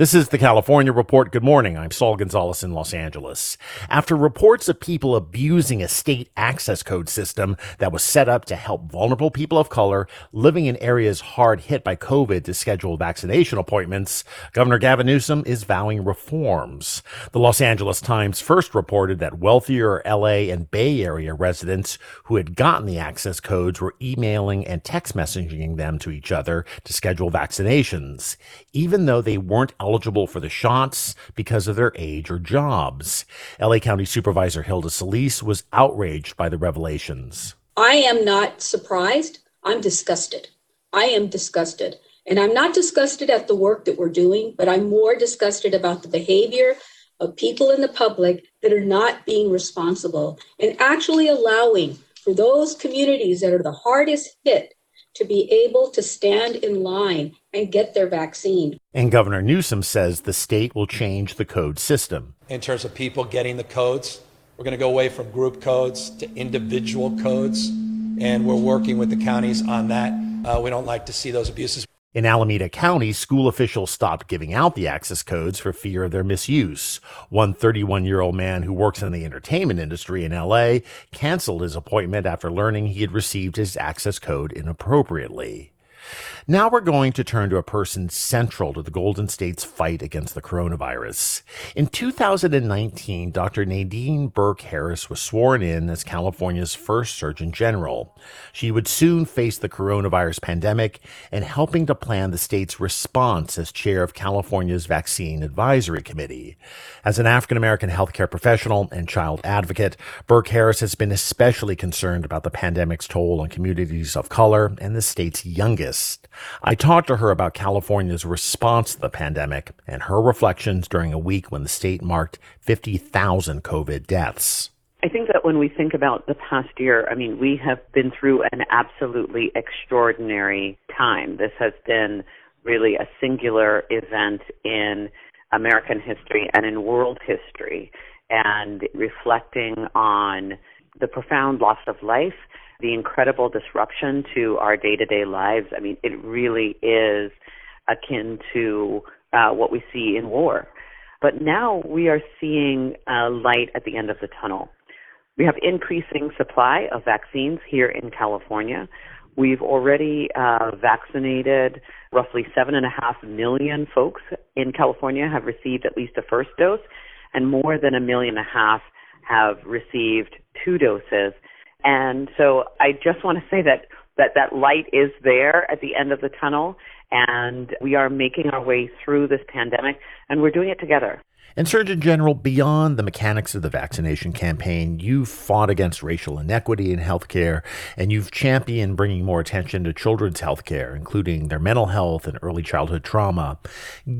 This is the California Report. Good morning. I'm Saul Gonzalez in Los Angeles. After reports of people abusing a state access code system that was set up to help vulnerable people of color living in areas hard hit by COVID to schedule vaccination appointments, Governor Gavin Newsom is vowing reforms. The Los Angeles Times first reported that wealthier LA and Bay Area residents who had gotten the access codes were emailing and text messaging them to each other to schedule vaccinations, even though they weren't eligible for the shots because of their age or jobs. LA County Supervisor Hilda Solis was outraged by the revelations. I am not surprised. I'm disgusted. I am disgusted. And I'm not disgusted at the work that we're doing, but I'm more disgusted about the behavior of people in the public that are not being responsible and actually allowing for those communities that are the hardest hit to be able to stand in line and get their vaccine. And Governor Newsom says the state will change the code system. In terms of people getting the codes, we're going to go away from group codes to individual codes, and we're working with the counties on that. Uh, we don't like to see those abuses. In Alameda County, school officials stopped giving out the access codes for fear of their misuse. One 31 year old man who works in the entertainment industry in LA canceled his appointment after learning he had received his access code inappropriately. Now we're going to turn to a person central to the Golden State's fight against the coronavirus. In 2019, Dr. Nadine Burke Harris was sworn in as California's first Surgeon General. She would soon face the coronavirus pandemic and helping to plan the state's response as chair of California's Vaccine Advisory Committee. As an African American healthcare professional and child advocate, Burke Harris has been especially concerned about the pandemic's toll on communities of color and the state's youngest. I talked to her about California's response to the pandemic and her reflections during a week when the state marked 50,000 COVID deaths. I think that when we think about the past year, I mean, we have been through an absolutely extraordinary time. This has been really a singular event in American history and in world history, and reflecting on the profound loss of life the incredible disruption to our day to day lives. I mean, it really is akin to uh, what we see in war. But now we are seeing a light at the end of the tunnel. We have increasing supply of vaccines here in California. We've already uh, vaccinated roughly seven and a half million folks in California have received at least a first dose, and more than a million and a half have received two doses. And so I just want to say that that that light is there at the end of the tunnel and we are making our way through this pandemic and we're doing it together. And Surgeon General, beyond the mechanics of the vaccination campaign, you've fought against racial inequity in healthcare and you've championed bringing more attention to children's healthcare, including their mental health and early childhood trauma.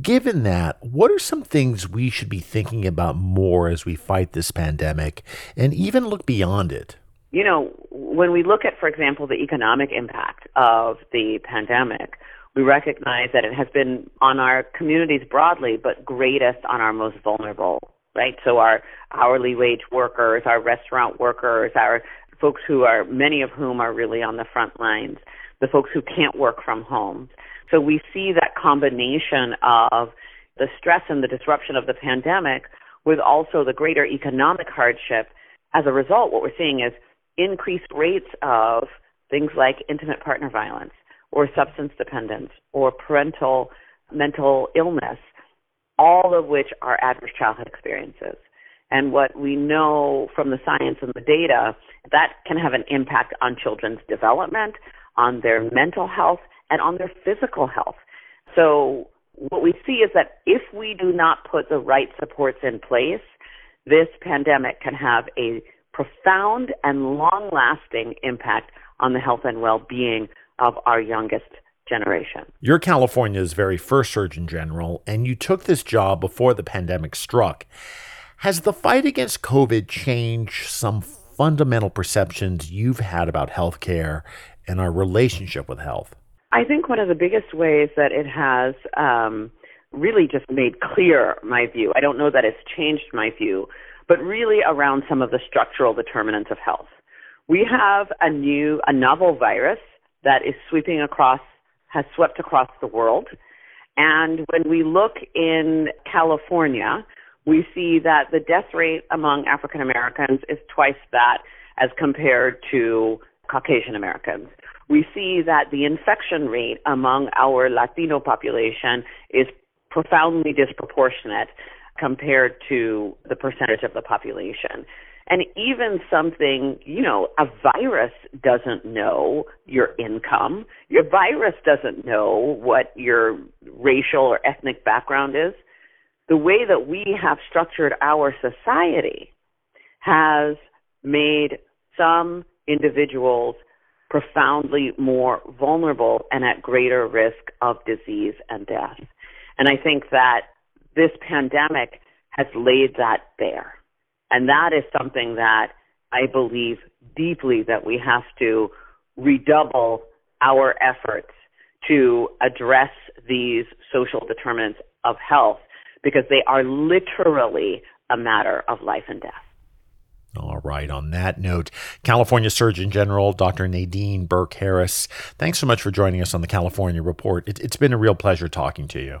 Given that, what are some things we should be thinking about more as we fight this pandemic and even look beyond it? You know, when we look at, for example, the economic impact of the pandemic, we recognize that it has been on our communities broadly, but greatest on our most vulnerable, right? So our hourly wage workers, our restaurant workers, our folks who are, many of whom are really on the front lines, the folks who can't work from home. So we see that combination of the stress and the disruption of the pandemic with also the greater economic hardship. As a result, what we're seeing is increased rates of things like intimate partner violence or substance dependence or parental mental illness, all of which are adverse childhood experiences. And what we know from the science and the data, that can have an impact on children's development, on their mental health, and on their physical health. So what we see is that if we do not put the right supports in place, this pandemic can have a profound and long lasting impact on the health and well being of our youngest generation. You're California's very first Surgeon General, and you took this job before the pandemic struck. Has the fight against COVID changed some fundamental perceptions you've had about healthcare and our relationship with health? I think one of the biggest ways that it has um, really just made clear my view, I don't know that it's changed my view, but really around some of the structural determinants of health. We have a new, a novel virus that is sweeping across, has swept across the world. And when we look in California, we see that the death rate among African Americans is twice that as compared to Caucasian Americans. We see that the infection rate among our Latino population is profoundly disproportionate compared to the percentage of the population. And even something, you know, a virus doesn't know your income. Your virus doesn't know what your racial or ethnic background is. The way that we have structured our society has made some individuals profoundly more vulnerable and at greater risk of disease and death. And I think that this pandemic has laid that bare. And that is something that I believe deeply that we have to redouble our efforts to address these social determinants of health because they are literally a matter of life and death. All right. On that note, California Surgeon General Dr. Nadine Burke Harris, thanks so much for joining us on the California Report. It, it's been a real pleasure talking to you.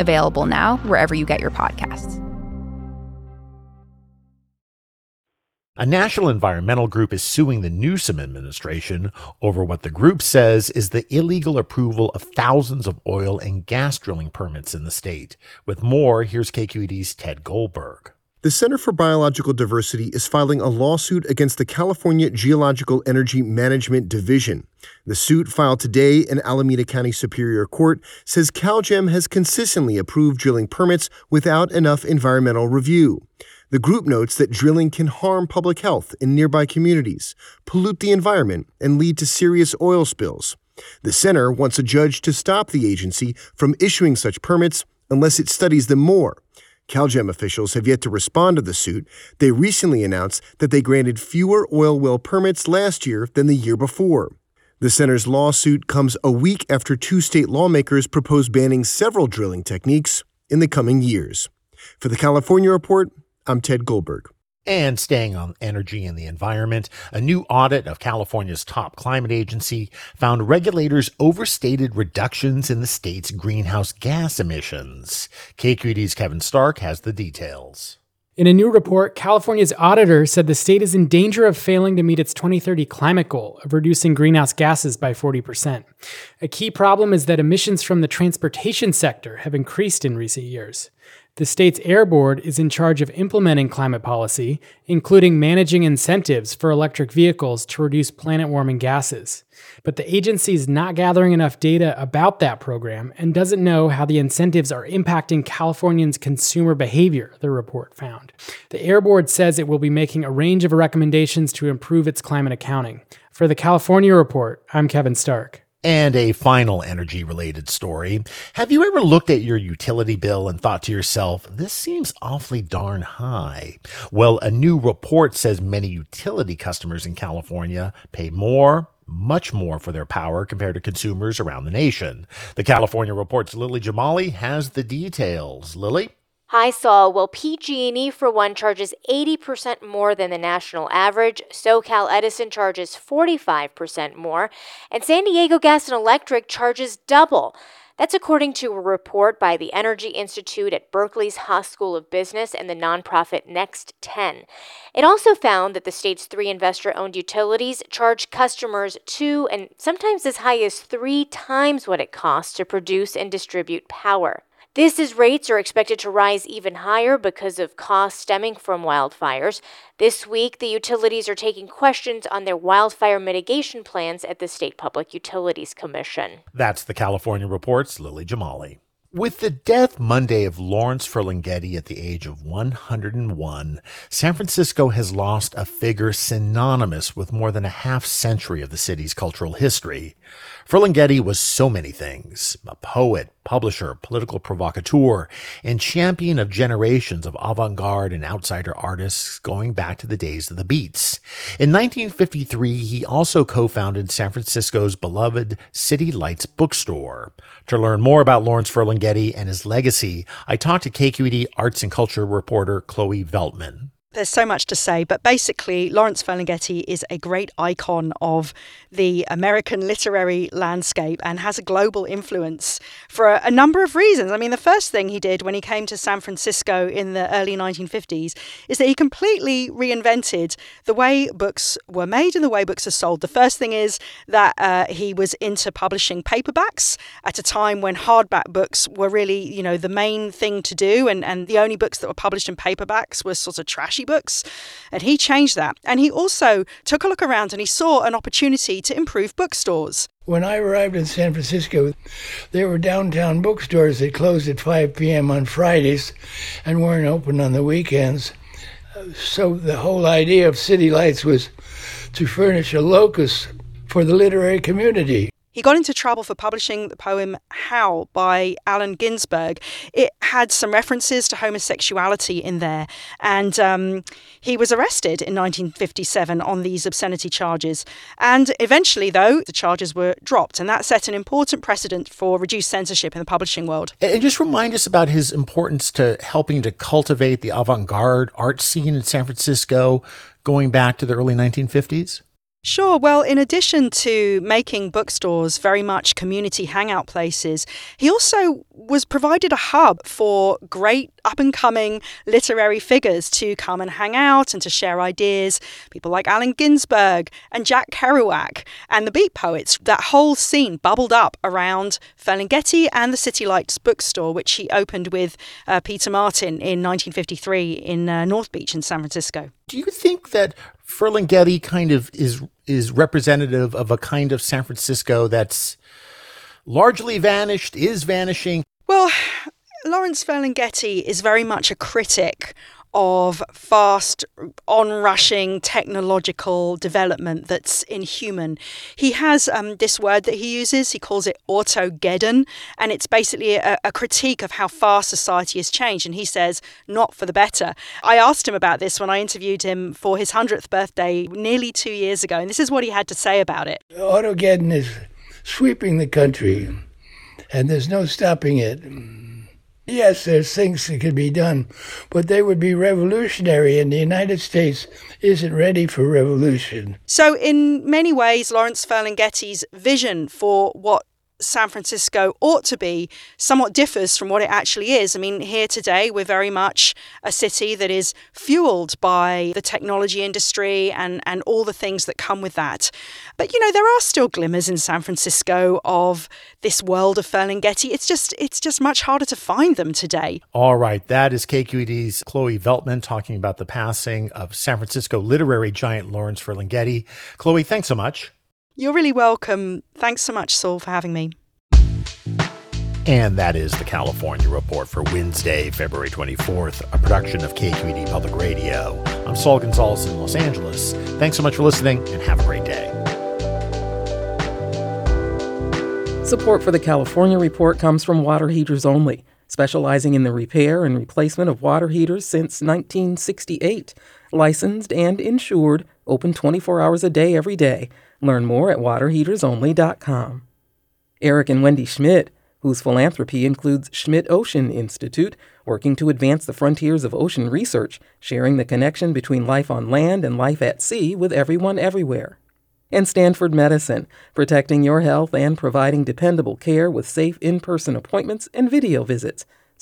available now wherever you get your podcasts. A national environmental group is suing the Newsom administration over what the group says is the illegal approval of thousands of oil and gas drilling permits in the state. With more, here's KQED's Ted Goldberg. The Center for Biological Diversity is filing a lawsuit against the California Geological Energy Management Division. The suit filed today in Alameda County Superior Court says CalGEM has consistently approved drilling permits without enough environmental review. The group notes that drilling can harm public health in nearby communities, pollute the environment, and lead to serious oil spills. The center wants a judge to stop the agency from issuing such permits unless it studies them more. CalGEM officials have yet to respond to the suit. They recently announced that they granted fewer oil well permits last year than the year before. The center's lawsuit comes a week after two state lawmakers proposed banning several drilling techniques in the coming years. For the California Report, I'm Ted Goldberg. And staying on energy and the environment, a new audit of California's top climate agency found regulators overstated reductions in the state's greenhouse gas emissions. KQED's Kevin Stark has the details. In a new report, California's auditor said the state is in danger of failing to meet its 2030 climate goal of reducing greenhouse gases by 40%. A key problem is that emissions from the transportation sector have increased in recent years. The state's Air Board is in charge of implementing climate policy, including managing incentives for electric vehicles to reduce planet warming gases. But the agency is not gathering enough data about that program and doesn't know how the incentives are impacting Californians' consumer behavior, the report found. The Air Board says it will be making a range of recommendations to improve its climate accounting. For the California Report, I'm Kevin Stark. And a final energy related story. Have you ever looked at your utility bill and thought to yourself, this seems awfully darn high? Well, a new report says many utility customers in California pay more much more for their power compared to consumers around the nation. The California Report's Lily Jamali has the details. Lily? Hi, Saul. Well, PG&E for one charges 80% more than the national average. SoCal Edison charges 45% more, and San Diego Gas and Electric charges double. That's according to a report by the Energy Institute at Berkeley's Haas School of Business and the nonprofit Next 10. It also found that the state's three investor owned utilities charge customers two and sometimes as high as three times what it costs to produce and distribute power. This is rates are expected to rise even higher because of costs stemming from wildfires. This week, the utilities are taking questions on their wildfire mitigation plans at the State Public Utilities Commission. That's the California Report's Lily Jamali. With the death Monday of Lawrence Ferlinghetti at the age of 101, San Francisco has lost a figure synonymous with more than a half century of the city's cultural history. Ferlinghetti was so many things a poet, publisher, political provocateur, and champion of generations of avant garde and outsider artists going back to the days of the Beats. In 1953, he also co founded San Francisco's beloved City Lights bookstore. To learn more about Lawrence Ferlinghetti and his legacy, I talked to KQED arts and culture reporter Chloe Veltman there's so much to say, but basically, Lawrence Ferlinghetti is a great icon of the American literary landscape and has a global influence for a, a, number of reasons. I mean, the first thing he did when he came to San Francisco in the early 1950s is that he completely reinvented the way books were made and the way books are sold. The first thing is that uh, he was into publishing paperbacks at a time when hardback books were really, you know, the main thing to do, and, and the only books that were published in paperbacks were sort of trashy books. And he changed that. And he also took a look around and he saw an opportunity to improve bookstores. When I arrived in San Francisco, there were downtown bookstores that closed at 5 p.m. on Fridays and weren't open on the weekends. So the whole idea of City Lights was to furnish a locus for the literary community. He got into trouble for publishing the poem Howl by Allen Ginsberg. It had some references to homosexuality in there, and um, he was arrested in 1957 on these obscenity charges. And eventually, though, the charges were dropped, and that set an important precedent for reduced censorship in the publishing world. And just remind us about his importance to helping to cultivate the avant garde art scene in San Francisco going back to the early 1950s. Sure. Well, in addition to making bookstores very much community hangout places, he also was provided a hub for great up and coming literary figures to come and hang out and to share ideas. People like Allen Ginsberg and Jack Kerouac and the Beat Poets. That whole scene bubbled up around Ferlinghetti and the City Lights bookstore, which he opened with uh, Peter Martin in 1953 in uh, North Beach in San Francisco. Do you think that Ferlinghetti kind of is is representative of a kind of San Francisco that's largely vanished, is vanishing? Well, Lawrence Ferlinghetti is very much a critic of fast, onrushing technological development that's inhuman. He has um, this word that he uses, he calls it autogeddon, and it's basically a, a, critique of how fast society has changed. And he says, not for the better. I asked him about this when I interviewed him for his 100th birthday nearly two years ago, and this is what he had to say about it. Autogeddon is sweeping the country, and there's no stopping it. Yes, there's things that could be done, but they would be revolutionary, and the United States isn't ready for revolution. So, in many ways, Lawrence Ferlinghetti's vision for what San Francisco ought to be somewhat differs from what it actually is. I mean, here today, we're very much a city that is fueled by the technology industry and, and all the things that come with that. But, you know, there are still glimmers in San Francisco of this world of Ferlinghetti. It's just, it's just much harder to find them today. All right. That is KQED's Chloe Veltman talking about the passing of San Francisco literary giant Lawrence Ferlinghetti. Chloe, thanks so much. You're really welcome. Thanks so much, Saul, for having me. And that is the California Report for Wednesday, February 24th, a production of KQED Public Radio. I'm Saul Gonzalez in Los Angeles. Thanks so much for listening and have a great day. Support for the California Report comes from Water Heaters Only, specializing in the repair and replacement of water heaters since 1968. Licensed and insured, open 24 hours a day every day. Learn more at waterheatersonly.com. Eric and Wendy Schmidt, whose philanthropy includes Schmidt Ocean Institute, working to advance the frontiers of ocean research, sharing the connection between life on land and life at sea with everyone everywhere and Stanford Medicine, protecting your health and providing dependable care with safe in-person appointments and video visits.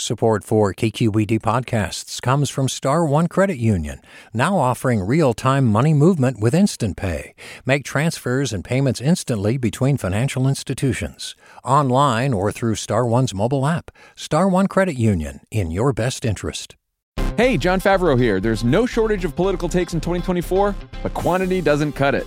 Support for KQED podcasts comes from Star One Credit Union, now offering real-time money movement with Instant Pay. Make transfers and payments instantly between financial institutions, online or through Star One's mobile app. Star One Credit Union, in your best interest. Hey, Jon Favreau here. There's no shortage of political takes in 2024, but quantity doesn't cut it.